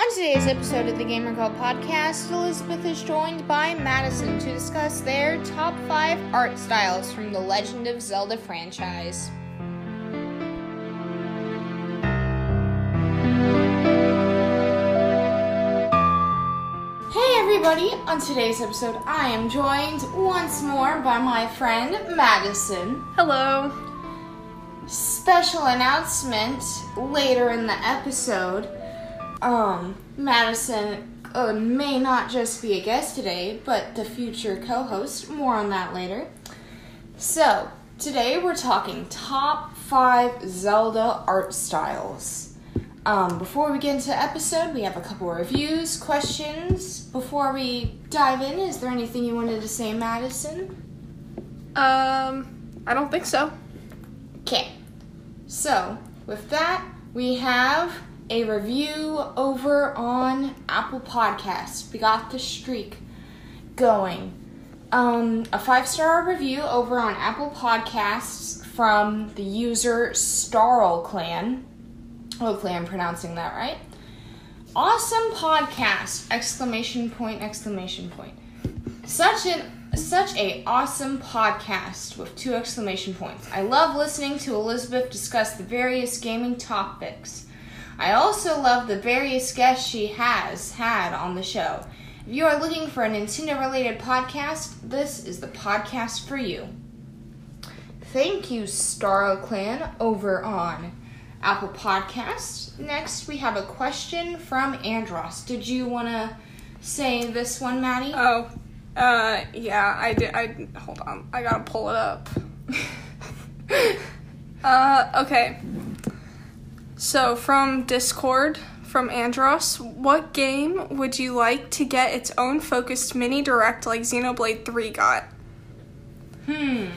On today's episode of the Gamer Girl podcast, Elizabeth is joined by Madison to discuss their top 5 art styles from the Legend of Zelda franchise. Hey everybody! On today's episode, I am joined once more by my friend Madison. Hello. Special announcement later in the episode. Um, Madison uh, may not just be a guest today, but the future co host. More on that later. So, today we're talking top five Zelda art styles. Um, before we get into the episode, we have a couple of reviews, questions. Before we dive in, is there anything you wanted to say, Madison? Um, I don't think so. Okay. So, with that, we have a review over on Apple Podcasts. We got the streak going. Um, a five star review over on Apple Podcasts from the user Starl Clan. Hopefully, I'm pronouncing that right. Awesome podcast! Exclamation point! Exclamation point! Such an such a awesome podcast with two exclamation points. I love listening to Elizabeth discuss the various gaming topics. I also love the various guests she has had on the show. If you are looking for a Nintendo related podcast, this is the podcast for you. Thank you, Starro Clan, over on Apple Podcasts. Next, we have a question from Andros. Did you want to say this one, Maddie? Oh, uh, yeah, I did. I hold on. I gotta pull it up. uh, okay. So from Discord, from Andros, what game would you like to get its own focused mini direct like Xenoblade Three got? Hmm.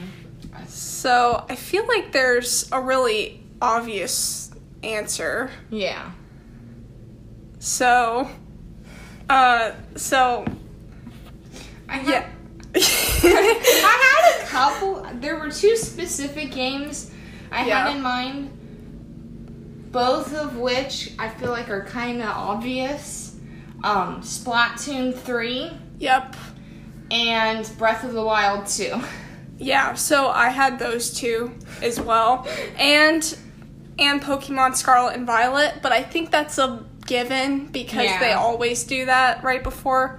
So I feel like there's a really obvious answer. Yeah. So, uh, so I have, yeah. I had a couple. There were two specific games I Yeah. had in mind, both of which I feel like are kind of obvious. Um, Splatoon 3 yep. and Breath of the Wild 2. Yeah, so I had those two as well. And and Pokemon Scarlet and Violet, but I think that's a given because Yeah. they always do that right before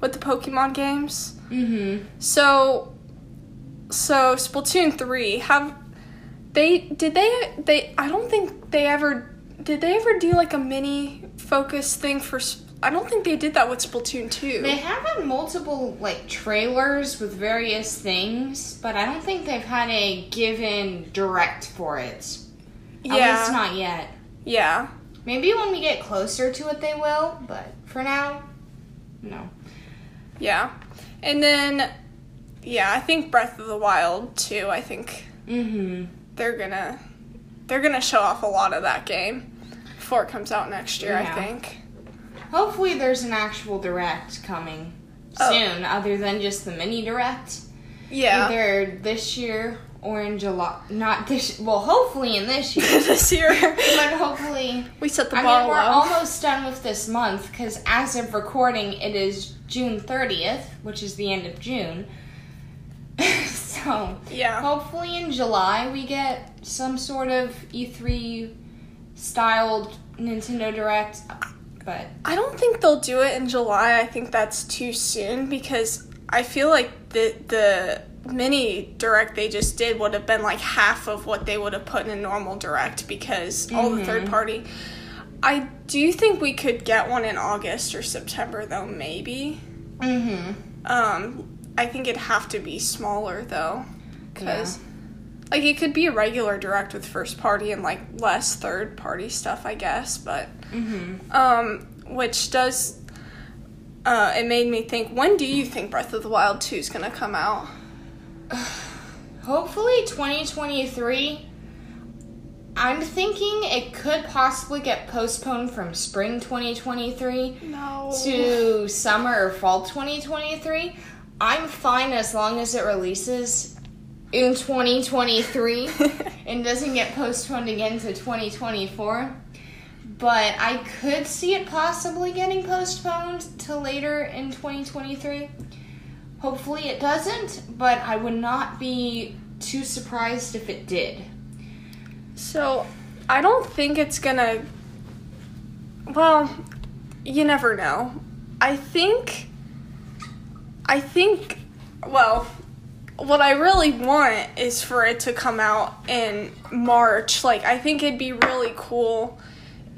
with the Pokemon games. Mm-hmm. So so Splatoon 3 have they did they they I don't think they ever did they ever do like a mini focus thing for I don't think they did that with Splatoon 2. They have had multiple like trailers with various things, but I don't think they've had a given direct for it. Yeah. At least not yet. yeah. Maybe when we get closer to it, they will. But for now, no. Yeah. And then yeah, I think Breath of the Wild too. I think Mm-hmm. they're gonna they're gonna show off a lot of that game before it comes out next year, Yeah. I think. Hopefully, there's an actual direct coming Oh. soon, other than just the mini direct. Yeah. Either this year or in July. Not this. Well, hopefully in this year, this year. but hopefully. we set the I bar mean, we're low. almost done with this month because as of recording, it is June 30th, which is the end of June. so, yeah. hopefully in July we get some sort of E3 styled Nintendo Direct. But I don't think they'll do it in July. I think that's too soon because I feel like the the mini direct they just did would have been like half of what they would have put in a normal direct because all the third party. I do think we could get one in August or September though, maybe. mm-hmm. Um, I think it'd have to be smaller though, because Yeah. Like it could be a regular direct with first party and like less third party stuff, I guess. But Mm-hmm. um, which does uh, it made me think. When do you think Breath of the Wild two is gonna come out? Hopefully 2023. I'm thinking it could possibly get postponed from spring 2023 No. to summer or fall 2023. I'm fine as long as it releases in 2023 and doesn't get postponed again to 2024. but I could see it possibly getting postponed to later in 2023. Hopefully it doesn't, but I would not be too surprised if it did. So, I don't think it's gonna. Well, you never know. I think. I think. Well, what I really want is for it to come out in March. Like, I think it'd be really cool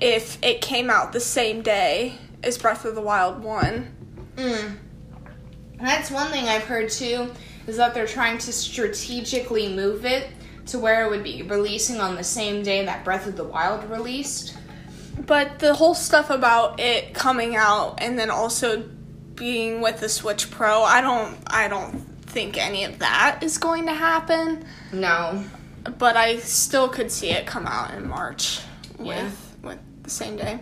if it came out the same day as Breath of the Wild 1. Mm. That's one thing I've heard too, is that they're trying to strategically move it to where it would be releasing on the same day that Breath of the Wild released. But the whole stuff about it coming out and then also being with the Switch Pro, I don't I don't think any of that is going to happen. No. But I still could see it come out in March with Yeah. with the same day.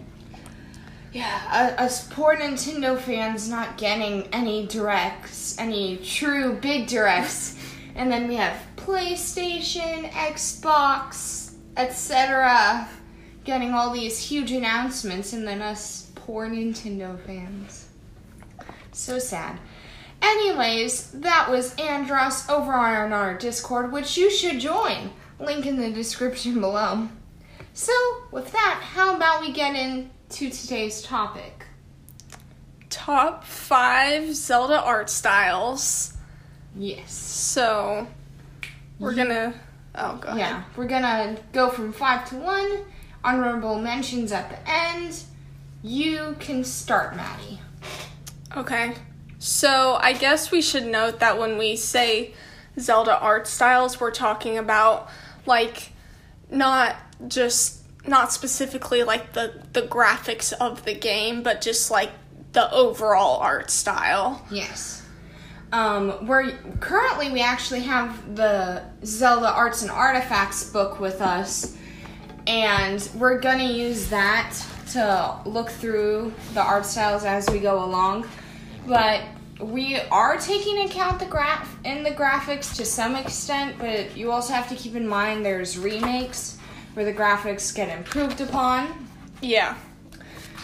Yeah, us poor Nintendo fans not getting any directs, any true big directs. And then we have PlayStation, Xbox, etc. getting all these huge announcements, and then us poor Nintendo fans. So sad. Anyways, that was Andros over on our Discord, which you should join. Link in the description below. So, with that, how about we get into today's topic? Top 5 Zelda art styles. Yes. So, we're to Oh, go ahead. Yeah, we're gonna go from five to one. Honorable mentions at the end. You can start, Maddie. Okay. So I guess we should note that when we say Zelda art styles, we're talking about like not just not specifically like the the graphics of the game, but just like the overall art style. Yes. Um, we're currently we actually have the Zelda Arts and Artifacts book with us, and we're gonna use that to look through the art styles as we go along. But we are taking account the graph in the graphics to some extent, but you also have to keep in mind there's remakes where the graphics get improved upon. Yeah.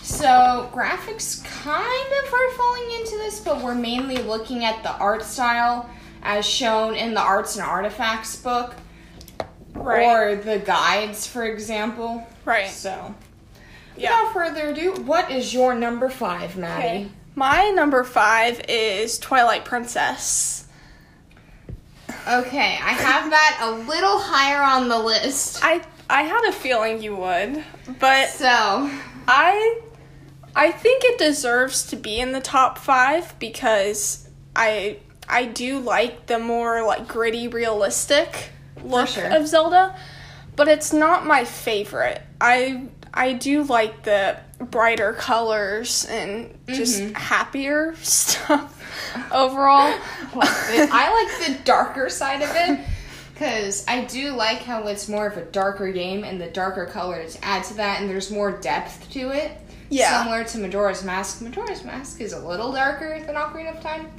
So graphics kind of are falling into this, but we're mainly looking at the art style as shown in the Arts and Artifacts book Right. or the guides, for example. right. So, Yeah. without further ado, what is your number five, Maddie? Okay. My number 5 is Twilight Princess. Okay, I have that a little higher on the list. I I had a feeling you would, but So, I I think it deserves to be in the top five because I I do like the more like gritty, realistic look sure. of Zelda, but it's not my favorite. I I do like the brighter colors and just mm-hmm. happier stuff overall. I like the darker side of it because I do like how it's more of a darker game and the darker colors add to that, and there's more depth to it. Yeah. Similar to Majora's Mask. Majora's Mask is a little darker than Ocarina of Time,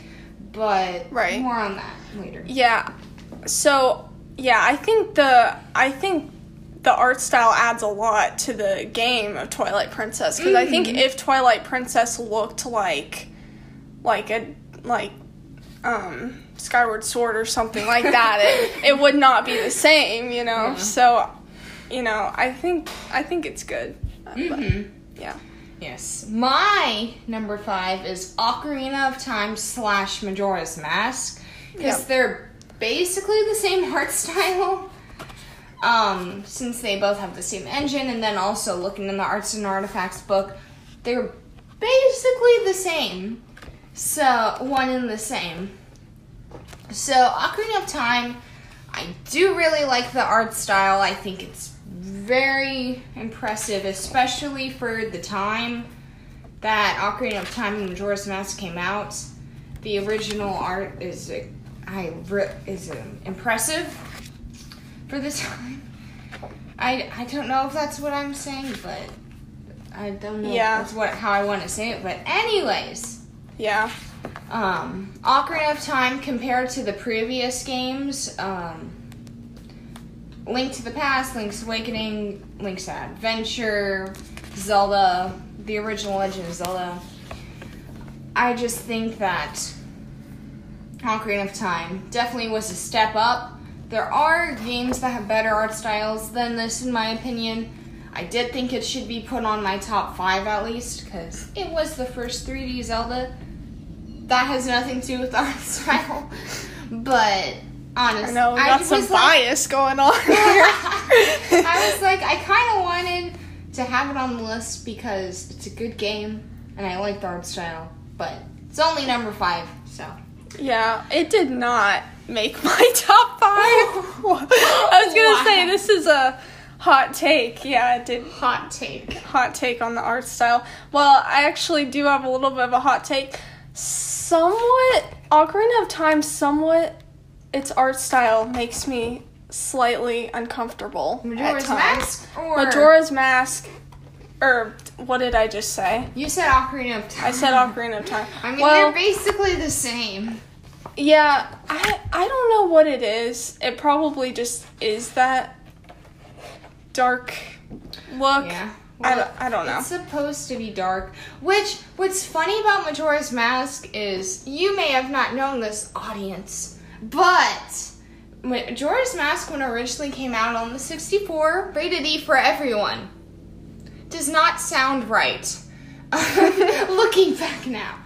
but Right. more on that later. Yeah. So yeah, I think the I think the art style adds a lot to the game of Twilight Princess because I think if Twilight Princess looked like like a like um Skyward Sword or something like that, it it would not be the same, you know. Yeah. So, you know, I think I think it's good. Uh, but, yeah. Yes. My number five is Ocarina of Time slash Majora's Mask. Because Yep. they're basically the same art style. Um, since they both have the same engine, and then also looking in the Arts and Artifacts book, they're basically the same. So, one and the same. So, Ocarina of Time, I do really like the art style. I think it's very impressive, especially for the time that Ocarina of Time and Majora's Mask came out. The original art is, I is impressive for the time. I, I don't know if that's what I'm saying, but I don't know Yeah. that's what how I want to say it. But anyways, Yeah. um, Ocarina of Time compared to the previous games, um, Link to the Past, Link's Awakening, Link's Adventure, Zelda, the original Legend of Zelda, I just think that Ocarina of Time definitely was a step up. There are games that have better art styles than this, in my opinion. I did think it should be put on my top five at least, because it was the first 3D Zelda. That has nothing to do with art style. But honestly, I know we got some was like- bias going on here. I was like, I kind of wanted to have it on the list because it's a good game and I like the art style, but it's only number five, so. Yeah, it did not make my top five. I was gonna say this is a hot take. Yeah, it did. Hot take. Hot take on the art style. Well, I actually do have a little bit of a hot take. Somewhat, Ocarina of Time, somewhat, its art style makes me slightly uncomfortable Majora's at times. Mask or Majora's Mask, or what did I just say? You said Ocarina of Time. I said Ocarina of Time. I mean, well, they're basically the same. Yeah, I I don't know what it is. It probably just is that dark look. Yeah. I don't, I don't know. It's supposed to be dark. Which, what's funny about Majora's Mask is you may have not known this, audience, but Majora's Mask, when originally came out on the 64, rated E for everyone, does not sound right. Looking back now,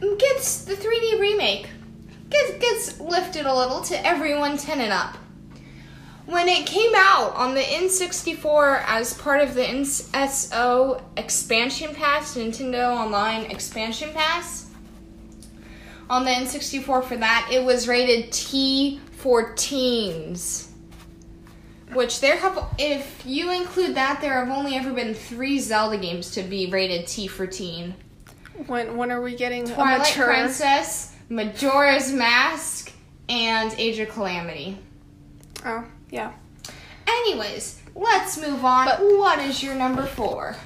gets the 3D remake gets gets lifted a little to everyone 10 and up when it came out on the N64 as part of the NSO expansion pass, Nintendo Online expansion pass, on the N64 for that, it was rated T for teens. Which there have, if you include that, there have only ever been three Zelda games to be rated T for teen. When when are we getting a Twilight mature? Princess, Majora's Mask, and Age of Calamity. Oh yeah. Anyways, let's move on. But- what is your number four?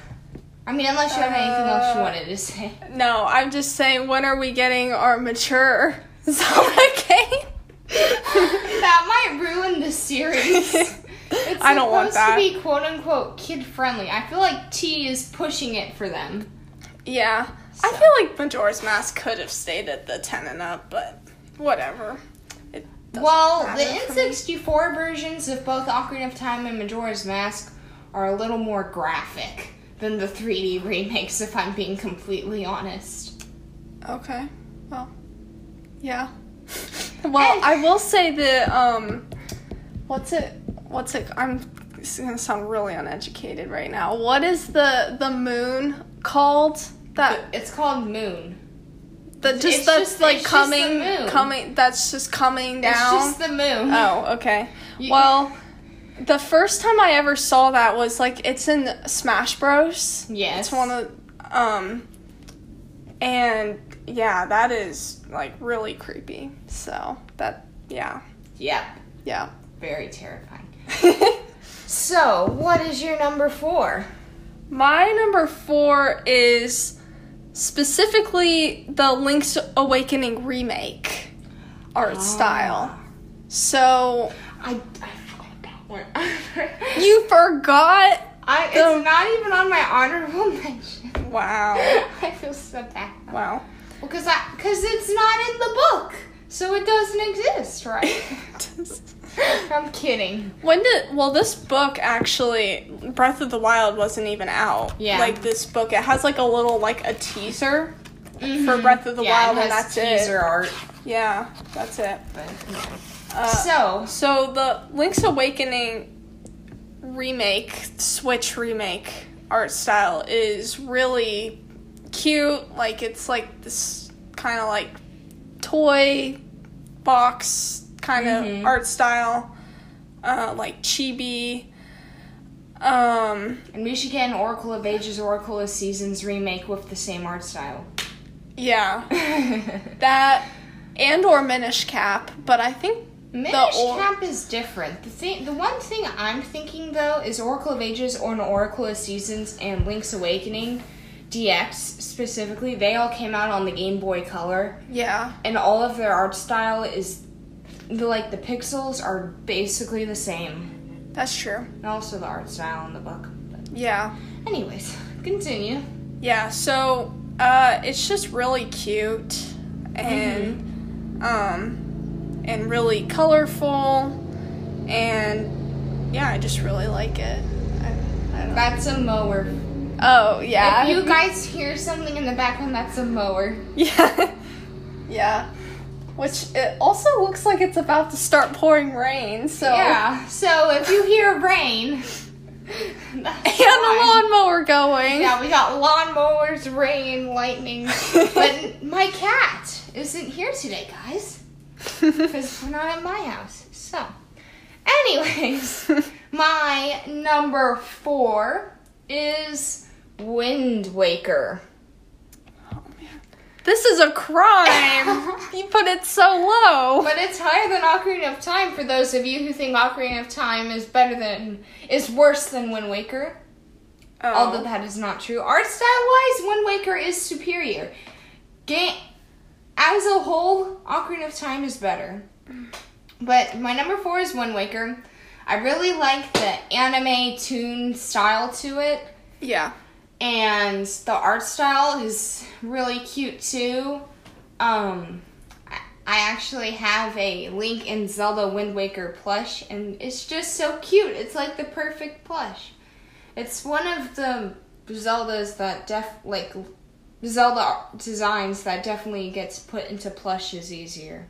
I mean, unless you have anything else you Uh, wanted to say. No, I'm just saying. When are we getting our mature Zelda game? that might ruin the series. It's I don't want it. It's supposed that. to be quote unquote kid friendly. I feel like T is pushing it for them. Yeah, I feel like Majora's Mask could have stayed at the ten and up, but whatever. It Well, the matter for me. N64 versions of both Ocarina of Time and Majora's Mask are a little more graphic than the 3D remakes, if I'm being completely honest. Okay. Well, yeah. well, I will say that, um, what's it? What's it? I'm. Gonna sound really uneducated right now. What is the the moon called? That It's called Moon. the just it's that's just- like it's just the coming coming. That's just coming down. It's just the moon. Oh, okay. You- well, the first time I ever saw that was like it's in Smash Bros. Yes. It's one of um and yeah, that is like really creepy. So, that yeah. Yep. Yeah. Very terrifying. So, what is your number four? My number 4 is specifically the Link's Awakening remake art Ah. style. So, I, I forgot that one. you forgot? I, it's the- not even on my honorable mention. Wow. I feel so bad. Wow. Because I, because it's not in the book, so it doesn't exist, right? I'm kidding. When did well this book actually Breath of the Wild wasn't even out. Yeah. Like this book it has like a little like a teaser for Mhm. Breath of the Yeah, Wild and that's it. teaser art. Yeah, that's it. But, yeah. Uh, so, so the Link's Awakening remake, Switch remake art style is really cute. Like it's like this kind of like toy box kind Mhm. of art style, uh, like chibi. Um, and we should get an Oracle of Ages, Oracle of Seasons remake with the same art style. yeah, that and or Minish Cap, but I think Minish or- Cap is different. The thing, the one thing I'm thinking though is Oracle of Ages or an Oracle of Seasons and Link's Awakening, DX specifically. They all came out on the Game Boy Color, yeah, and all of their art style is the like the pixels are basically the same, that's true. and also the art style in the book. But Yeah. anyways, continue. Yeah, so uh, it's just really cute and um and really colorful and yeah, I just really like it. I, I That's a mower. Oh yeah. If you guys hear something in the background, that's a mower. Yeah. yeah. Which it also looks like it's about to start pouring rain, so Yeah. So if you hear rain, And a lawnmower going. Yeah, we got lawnmowers, rain, lightning. but my cat isn't here today, guys. Because we're not at my house. So, anyways, my number four is Wind Waker. This is a crime. you put it so low. But it's higher than Ocarina of Time for those of you who think Ocarina of Time is better than is worse than Wind Waker. Oh. Although that is not true. Art style wise, Wind Waker is superior. Game as a whole, Ocarina of Time is better. But my number four is Wind Waker. I really like the anime toon style to it. yeah. And the art style is really cute too. Um I- actually have a Link and Zelda Wind Waker plush and it's just so cute. It's like the perfect plush. It's one of the Zeldas that def like Zelda designs that definitely gets put into plushes easier.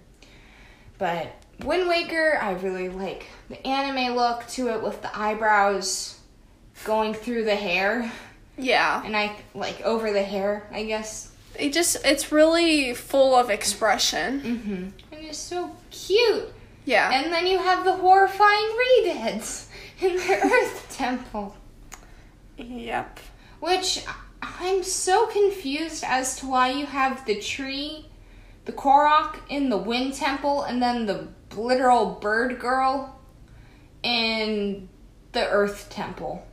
But Wind Waker, I really like the anime look to it with the eyebrows going through the hair Yeah. and I like over the hair, I guess. It just it's really full of expression. Mm-hmm. And it's so cute. Yeah. And then you have the horrifying redeads in the Earth Temple, yep. which I'm so confused as to why you have the tree, the Korok in the Wind Temple, and then the literal bird girl in the Earth Temple.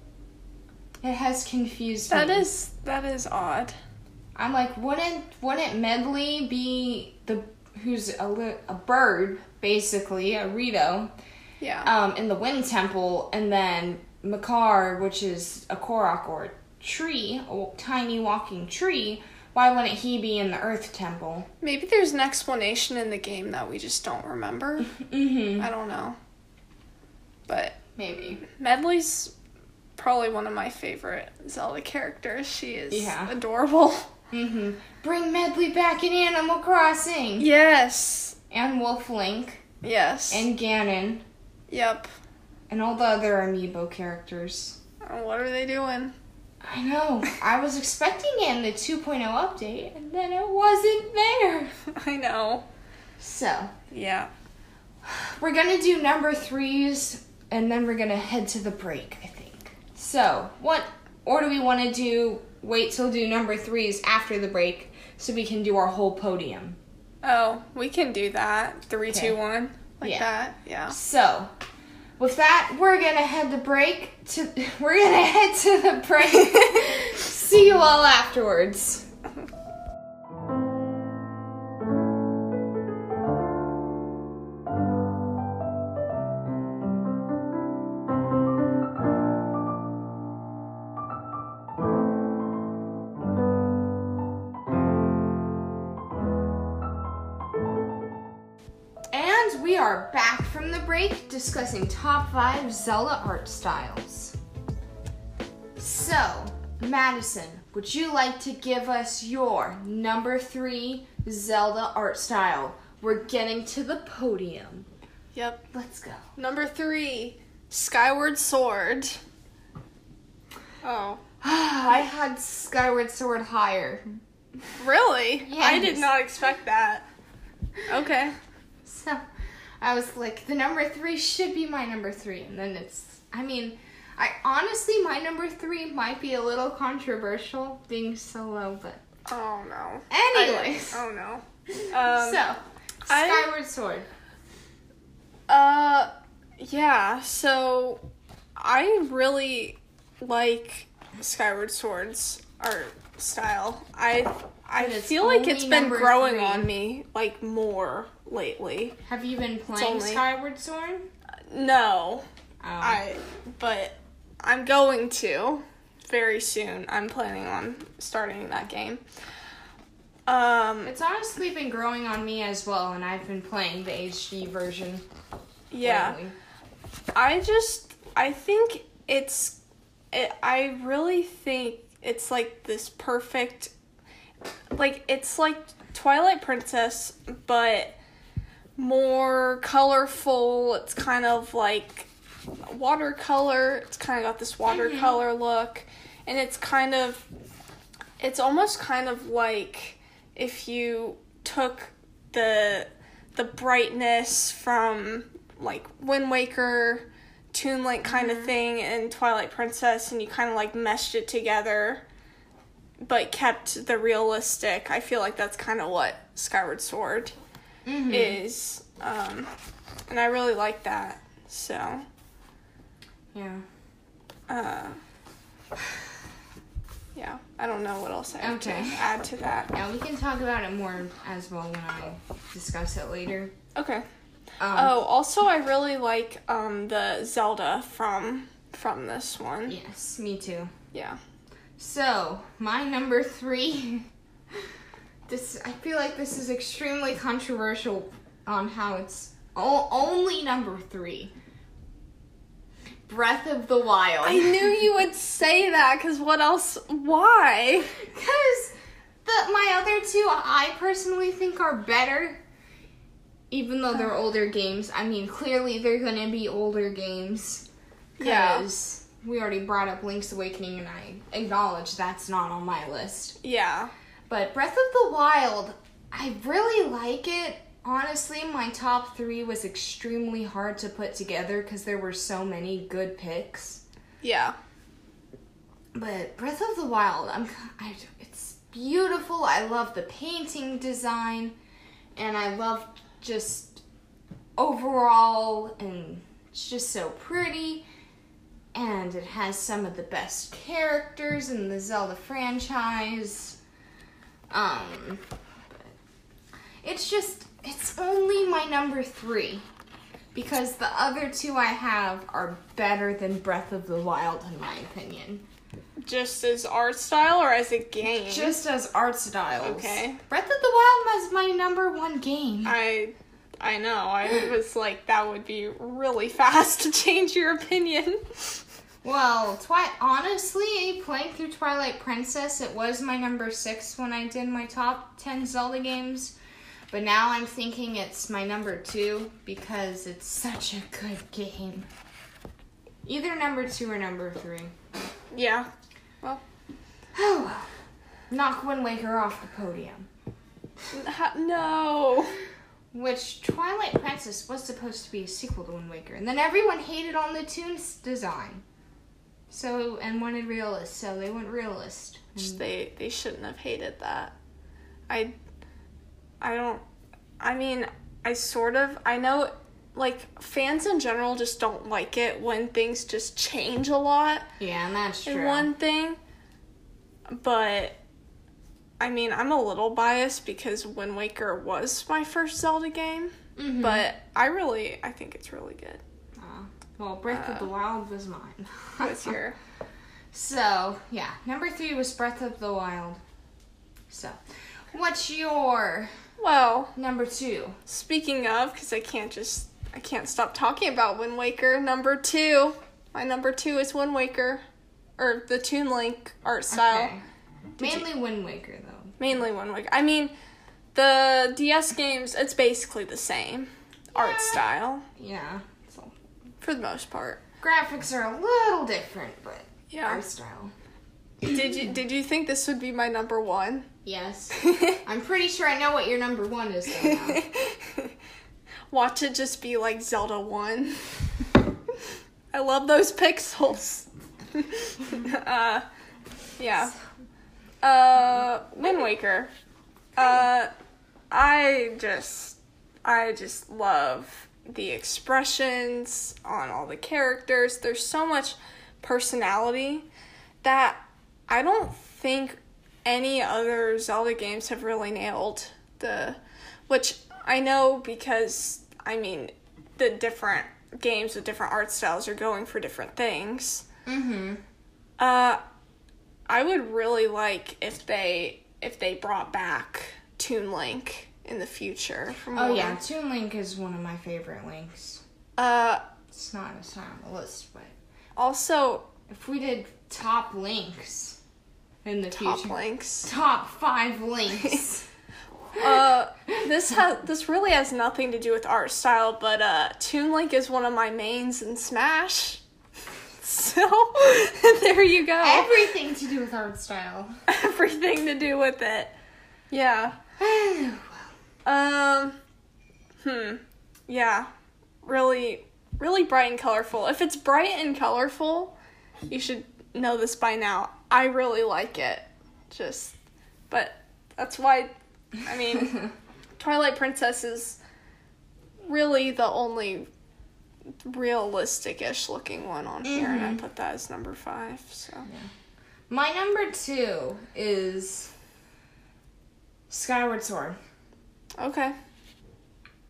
It has confused That me. is that is odd. I'm like, wouldn't wouldn't Medli be the who's a, li- a bird basically a Rito Yeah. um, in the Wind Temple, and then Makar, which is a Korok or a tree, a tiny walking tree. Why wouldn't he be in the Earth Temple? Maybe there's an explanation in the game that we just don't remember. Mm-hmm. I don't know. But Maybe. Medli's probably one of my favorite Zelda characters. She is Yeah. adorable. Mm-hmm. Bring Medli back in Animal Crossing. Yes. And Wolf Link Yes. and Ganon yep. and all the other amiibo characters. Uh, What are they doing? I know. I was expecting it in the 2.0 update, and then it wasn't there. I know. So, Yeah. we're gonna do number threes, and then we're gonna head to the break. So, what, or do we want to do, wait till do number threes after the break so we can do our whole podium? Oh, we can do that. Three, Okay. two, one, like Yeah. that. Yeah. So, with that, we're gonna head the break to, we're gonna head to the break. See you all afterwards. Discussing top five Zelda art styles. So, Madison, would you like to give us your number three Zelda art style? We're getting to the podium. Yep. Let's go. Number three, Skyward Sword. Oh. I had Skyward Sword higher. Really? I did not expect that. Okay. So, I was like, the number three should be my number three. And then it's, I mean, I honestly, my number three might be a little controversial being so low, but Oh no. Anyways. I- oh no. Um, so, I- Skyward Sword. Uh, yeah. So, I really like Skyward Sword's art style. I I feel like it's been growing three. on me like more lately. Have you been playing only- Skyward Sword? No, Oh. I but I'm going to. very soon. I'm planning on starting that game. Um, It's honestly been growing on me as well, and I've been playing the HD version. yeah. lately. I just I think it's it, I really think it's like this perfect like it's like Twilight Princess but more colorful. It's kind of like watercolor. It's kind of got this watercolor mm-hmm. look and it's kind of it's almost kind of like if you took the the brightness from like Wind Waker, Toon Link kind of mm-hmm. thing, and Twilight Princess, and you kind of like meshed it together, but kept the realistic. I feel like that's kind of what Skyward Sword Mhm. is, um, and I really like that. So, Yeah. uh, yeah, I don't know what else I have Okay. to add to that. Yeah, we can talk about it more as well when I discuss it later. Okay. Um, Oh, also I really like um the Zelda from from this one. Yes, me too. Yeah. So, my number three. This I feel like this is extremely controversial on how it's o- only number three. Breath of the Wild. I knew you would say that cuz what else why? Because the my other two, I personally think are better. Even though they're uh. older games, I mean, clearly they're gonna be older games. Yeah. We already brought up Link's Awakening, and I acknowledge that's not on my list. Yeah. But Breath of the Wild, I really like it. Honestly, my top three was extremely hard to put together because there were so many good picks. Yeah. But Breath of the Wild, I'm I, it's beautiful. I love the painting design and I love just overall and it's just so pretty and it has some of the best characters in the Zelda franchise. Um it's just it's only my number 3 because the other two I have are better than Breath of the Wild in my opinion. Just as art style or as a game? Just as art style. Okay. Breath of the Wild was my number one game. I I know. I was like that would be really fast to change your opinion. Well, twi- honestly, playing through Twilight Princess, it was my number six when I did my top 10 Zelda games. But now I'm thinking it's my number two because it's such a good game. Either number two or number three. Yeah. Oh well. Knock Wind Waker off the podium. No. Which Twilight Princess was supposed to be a sequel to Wind Waker, and then everyone hated on the toons design. So and wanted realist, so they went realist. Just they they shouldn't have hated that. I I don't I mean, I sort of I know like fans in general just don't like it when things just change a lot Yeah, and that's true. one thing. But I mean, I'm a little biased because Wind Waker was my first Zelda game, Mhm. but I really I think it's really good. Uh, well, Breath of the Wild was mine. What's your So yeah, number three was Breath of the Wild. So, what's your Well, number two? Speaking of, because I can't just I can't stop talking about Wind Waker. Number two, my number two is Wind Waker, or the Toon Link art style. Okay. Mainly Wind Waker though. Mainly Wind Waker. I mean, the DS games it's basically the same art style Yeah. For the most part. graphics are a little different, but Yeah. art style. did you did you think this would be my number one? Yes. I'm pretty sure I know what your number one is though now. Watch it just be like Zelda 1. I love those pixels. uh, yeah. Uh, Wind Waker. Uh, I just, I just love the expressions on all the characters. There's so much personality that I don't think any other Zelda games have really nailed the which I know because I mean the different games with different art styles are going for different things. Mm-hmm. Uh I would really like if they if they brought back Toon Link in the future. From Oh yeah, Toon Link is one of my favorite links. Uh, It's not it's not on the list, but also if we did top links in the top future, links. top five links. Uh, this has this really has nothing to do with art style, but uh, Toon Link is one of my mains in Smash. So there you go. Everything to do with art style. Everything to do with it. Yeah. Um. Hmm. Yeah. Really, really bright and colorful. If it's bright and colorful, you should know this by now. I really like it. Just, but that's why. I mean, Twilight Princess is really the only realistic-ish looking one on here, and I Mhm. put that as number five. So. My number two is Skyward Sword. Okay.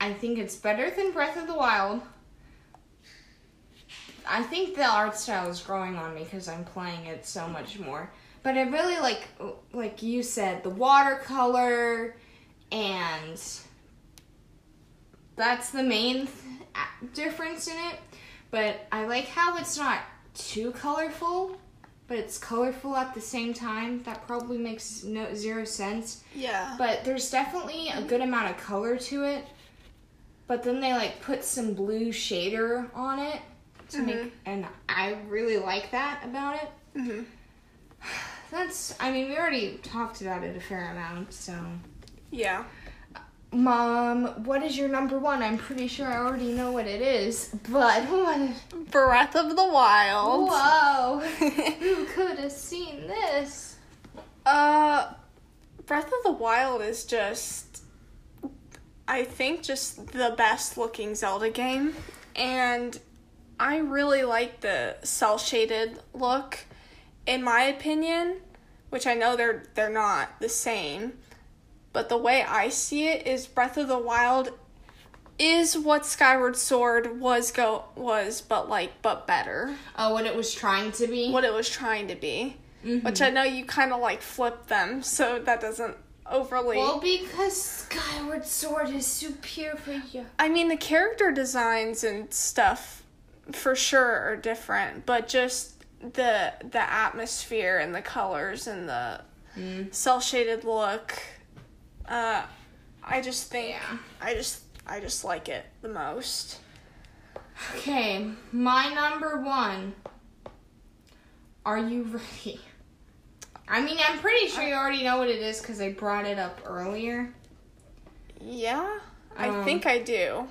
I think it's better than Breath of the Wild. I think the art style is growing on me because I'm playing it so much more. But I really like, like you said, the watercolor, and that's the main th- difference in it. But I like how it's not too colorful, but it's colorful at the same time. That probably makes no zero sense. Yeah. But there's definitely a good amount of color to it. But then they like put some blue shader on it to make, and I really like that about it. hmm That's, I mean, we already talked about it a fair amount, so. Yeah. Mom, what is your number one? I'm pretty sure I already know what it is, but what? Breath of the Wild. Whoa! Who could have seen this? Uh, Breath of the Wild is just, I think, just the best looking Zelda game. And I really like the cel shaded look. In my opinion, which I know they're they're not the same, but the way I see it is Breath of the Wild is what Skyward Sword was go was, but like but better. Oh, what it was trying to be? What it was trying to be. Mhm. Which I know you kind of like flip them, so that doesn't overly. Well, because Skyward Sword is superior. I mean, the character designs and stuff for sure are different, but just the the atmosphere and the colors and the Mm. cel shaded look. Uh, I just think Yeah. I just I just like it the most. Okay, my number one. Are you ready? I mean, I'm pretty sure you already know what it is because I brought it up earlier. Yeah, I Um, think I do.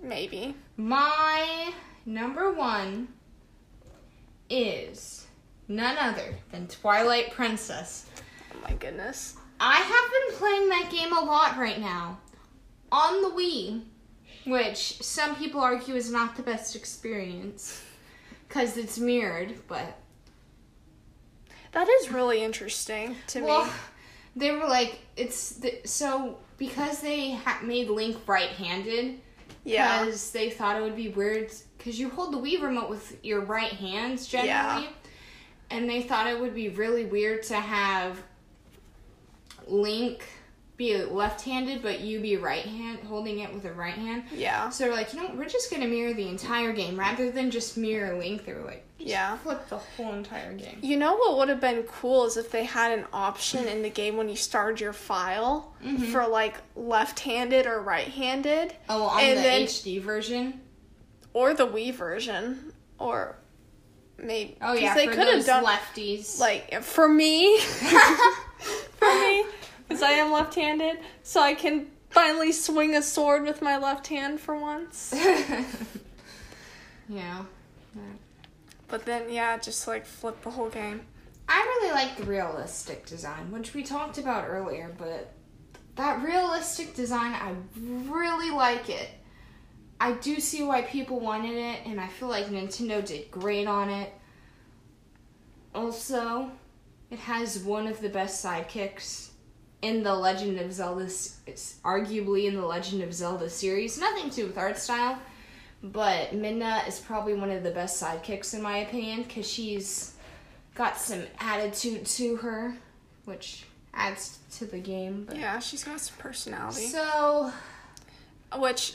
Maybe. My number one is none other than Twilight Princess. Oh my goodness. I have been playing that game a lot right now on the Wii, which some people argue is not the best experience because it's mirrored, but That is really interesting to well, me. they were like it's the, so because they ha- made Link right-handed Yeah. because they thought it would be weird because you hold the Wii remote with your right hands generally, Yeah. and they thought it would be really weird to have Link be left-handed but you be right hand holding it with a right hand. Yeah. So they're like, you know, what, we're just gonna mirror the entire game rather than just mirror Link. They were like, Yeah. flip the whole entire game. You know what would have been cool is if they had an option in the game when you started your file Mm-hmm. for like left-handed or right-handed, Oh, on And the then- HD version. or the Wii version, or maybe. Oh yeah, they could have done lefties. like for me, for me, because I am left-handed, so I can finally swing a sword with my left hand for once. yeah. But then, yeah, just like flip the whole game. I really like the realistic design, which we talked about earlier, but that realistic design, I really like it. I do see why people wanted it, and I feel like Nintendo did great on it. Also, it has one of the best sidekicks in the Legend of Zelda, it's arguably in the Legend of Zelda series. Nothing to do with art style, but Midna is probably one of the best sidekicks in my opinion because she's got some attitude to her, which adds to the game. But Yeah, she's got some personality. so Which,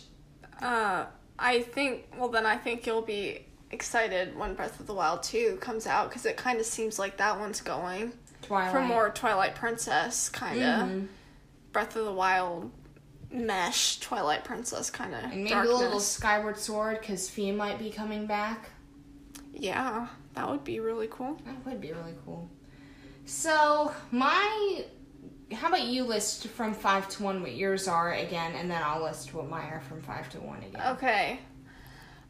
uh, I think. Well, then I think you'll be excited when Breath of the Wild two comes out because it kind of seems like that one's going Twilight for more Twilight Princess kind of Mhm. Breath of the Wild mesh Twilight Princess kind of and maybe darkness. a little Skyward Sword because Fi might be coming back. Yeah, that would be really cool. That would be really cool. So my, how about you list from five to one what yours are again, and then I'll list what mine are from five to one again. Okay.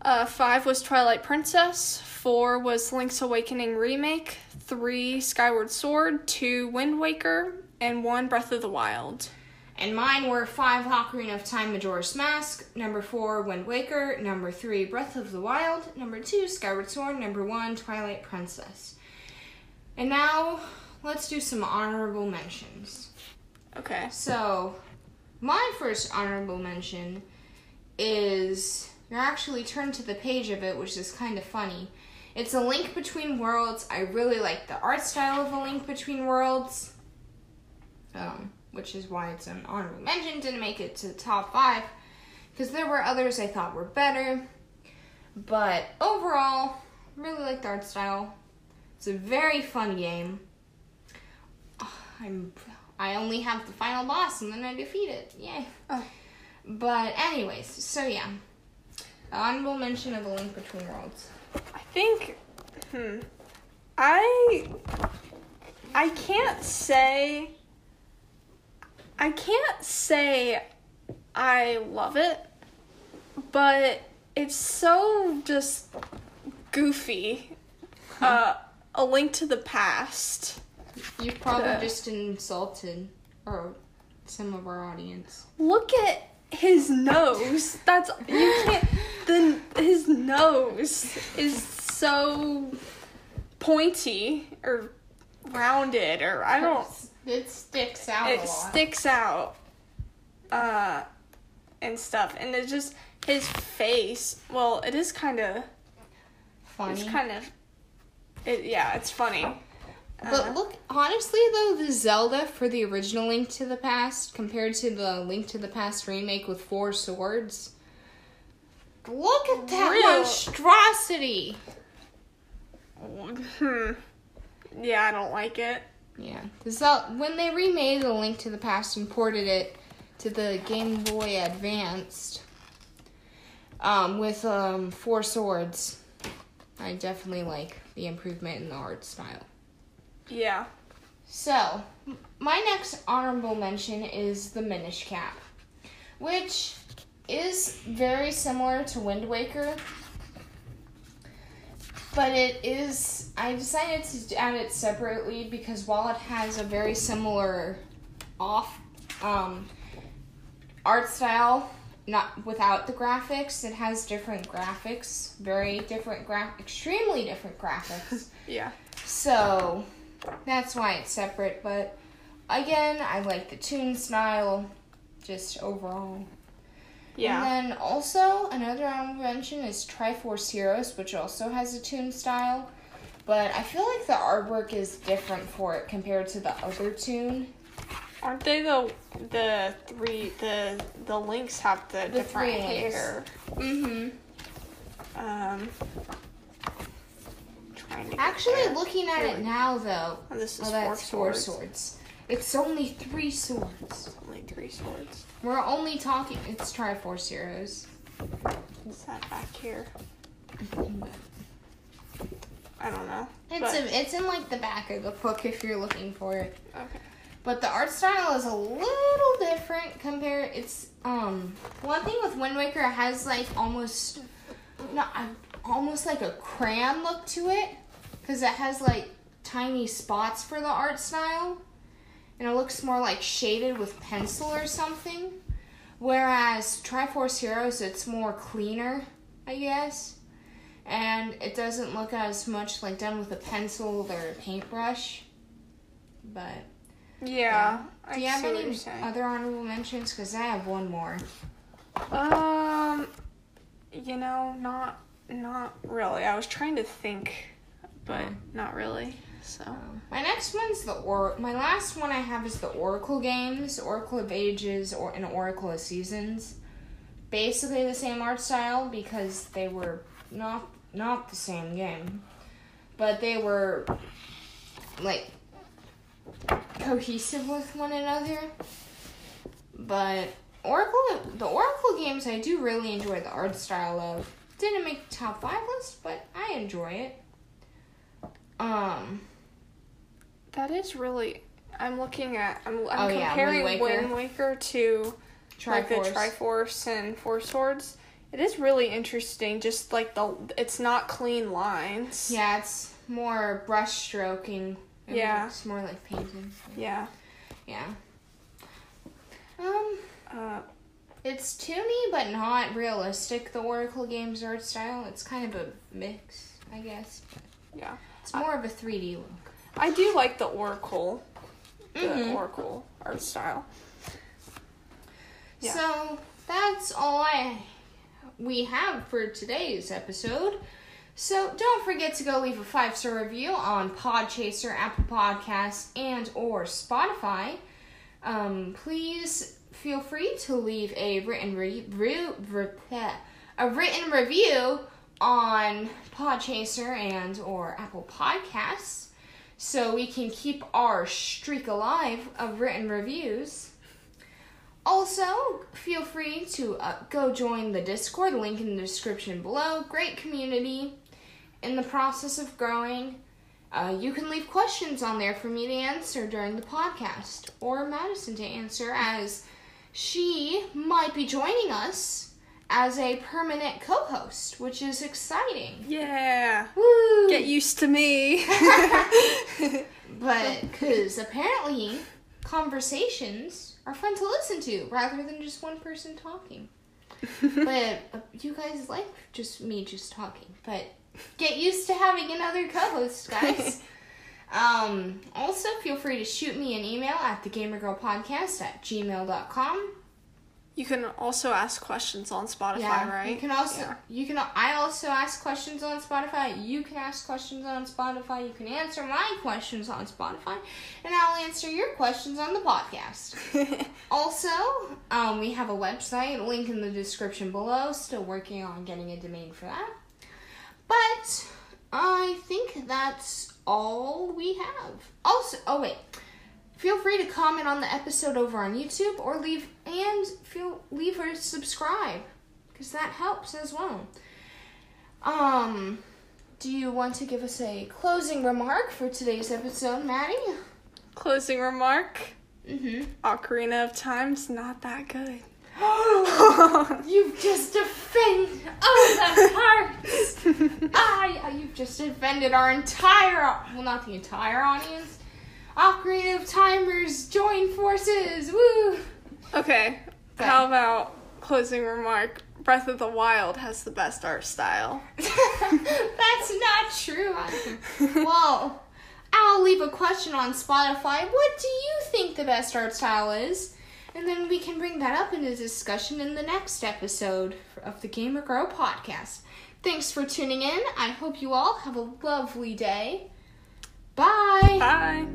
Uh, five was Twilight Princess. Four was Link's Awakening remake. Three Skyward Sword. Two Wind Waker, and one Breath of the Wild. And mine were five Ocarina of Time Majora's Mask, number four Wind Waker, number three Breath of the Wild, number two Skyward Sword, number one Twilight Princess. And now let's do some honorable mentions. Okay. So, my first honorable mention is you're actually turned to the page of it, which is kind of funny. It's a link between worlds. I really like the art style of a link between worlds, um, which is why it's an honorable mention. Didn't make it to the top five because there were others I thought were better. But overall, really like the art style. It's a very fun game. I'm I only have the final boss and then I defeat it. Yay. Oh. But anyways, so yeah. Honorable mention of a link between worlds. I think. Hmm. I. I can't say. I can't say I love it, but it's so just goofy. Uh, a link to the past. You probably just insulted or some of our audience. Look at his nose. That's you can't. The his nose is so pointy or rounded or I don't. It sticks out It sticks out, uh, and stuff, and it just his face. Well, it is kind of. Funny. It's kind of. It yeah, it's funny. But Uh, look, honestly though, the Zelda for the original Link to the Past compared to the Link to the Past remake with four swords. Look at that Real- monstrosity. hmm. Yeah, I don't like it. Yeah, the Zel- when they remade the Link to the Past and ported it to the Game Boy Advanced, um, with um four swords, I definitely like the improvement in the art style. Yeah. So, my next honorable mention is the Minish Cap, which is very similar to Wind Waker, but it is. I decided to add it separately because while it has a very similar off um, art style, not without the graphics, it has different graphics, very different graph, extremely different graphics. Yeah. So that's why it's separate. But again, I like the toon style, just overall. Yeah. And then also another honorable mention is Triforce Heroes, which also has a toon style. But I feel like the artwork is different for it compared to the other toon. Aren't they the the three the the links have the, The different hair? Mm-hmm. Um. To Actually, looking at it now, though, Oh, this is oh, four that's four swords. swords. It's only three swords. Only three swords. We're only talking. It's Triforce Heroes. What's that back here? I don't know. It's a, it's in like the back of the book if you're looking for it. Okay. But the art style is a little different compared. It's um one thing with Wind Waker it has like almost not almost like a crayon look to it because it has like tiny spots for the art style, and it looks more like shaded with pencil or something. Whereas Triforce Heroes, it's more cleaner, I guess, and it doesn't look as much like done with a pencil or a paintbrush. But Yeah. I do you have any other honorable mentions? Because I have one more. Um, you know, not not really. I was trying to think, but oh. not really. So oh. My next one's the or my last one I have is the Oracle games, Oracle of Ages or and Oracle of Seasons. Basically the same art style because they were not not the same game. But they were like cohesive with one another. But Oracle the Oracle games I do really enjoy the art style of. Didn't make top five list, but I enjoy it. Um that is really. I'm looking at. I'm, I'm Oh, comparing Wind Wind Waker. Waker, to like the Triforce. Triforce and Four Swords. It is really interesting. Just like the, it's not clean lines. Yeah, it's more brush stroking. Yeah. It's more like painting. Yeah. Yeah. Um, Uh, it's toony but not realistic. The Oracle games art style. It's kind of a mix, I guess. yeah. It's more of a 3D look. I do like the Oracle, the Mhm. Oracle art style. Yeah. So that's all I we have for today's episode. So don't forget to go leave a five star review on Podchaser, Apple Podcasts, and or Spotify. Um, please feel free to leave a written re- re- re- a written review on Podchaser and or Apple Podcasts so we can keep our streak alive of written reviews. Also, feel free to uh, go join the Discord, link in the description below. Great community in the process of growing. Uh, you can leave questions on there for me to answer during the podcast, or Madison to answer, as she might be joining us as a permanent co host, which is exciting. Yeah. Woo! Get used to me. But because apparently conversations are fun to listen to rather than just one person talking. but uh, you guys like just me just talking. But get used to having another co-host, guys. um, also, feel free to shoot me an email at thegamergirlpodcast at gmail.com. you can also ask questions on Spotify, right? You can also Yeah. you can I also ask questions on Spotify. You can ask questions on Spotify. You can answer my questions on Spotify, and I'll answer your questions on the podcast. Also, um, we have a website, link in the description below. Still working on getting a domain for that. But I think that's all we have. Also, oh wait. Feel free to comment on the episode over on YouTube or leave and feel leave or subscribe because that helps as well. Um, do you want to give us a closing remark for today's episode, Maddie? Closing remark. Mm-hmm. Ocarina of Time's not that good. You've just offended oh the hearts. I you've just offended our entire well not the entire audience. Ocarina Timers join forces. Woo! okay. Good. How about closing remark? Breath of the Wild has the best art style. That's not true. well, I'll leave a question on Spotify. What do you think the best art style is? And then we can bring that up in a discussion in the next episode of the Gamer Girl podcast. Thanks for tuning in. I hope you all have a lovely day. Bye. Bye.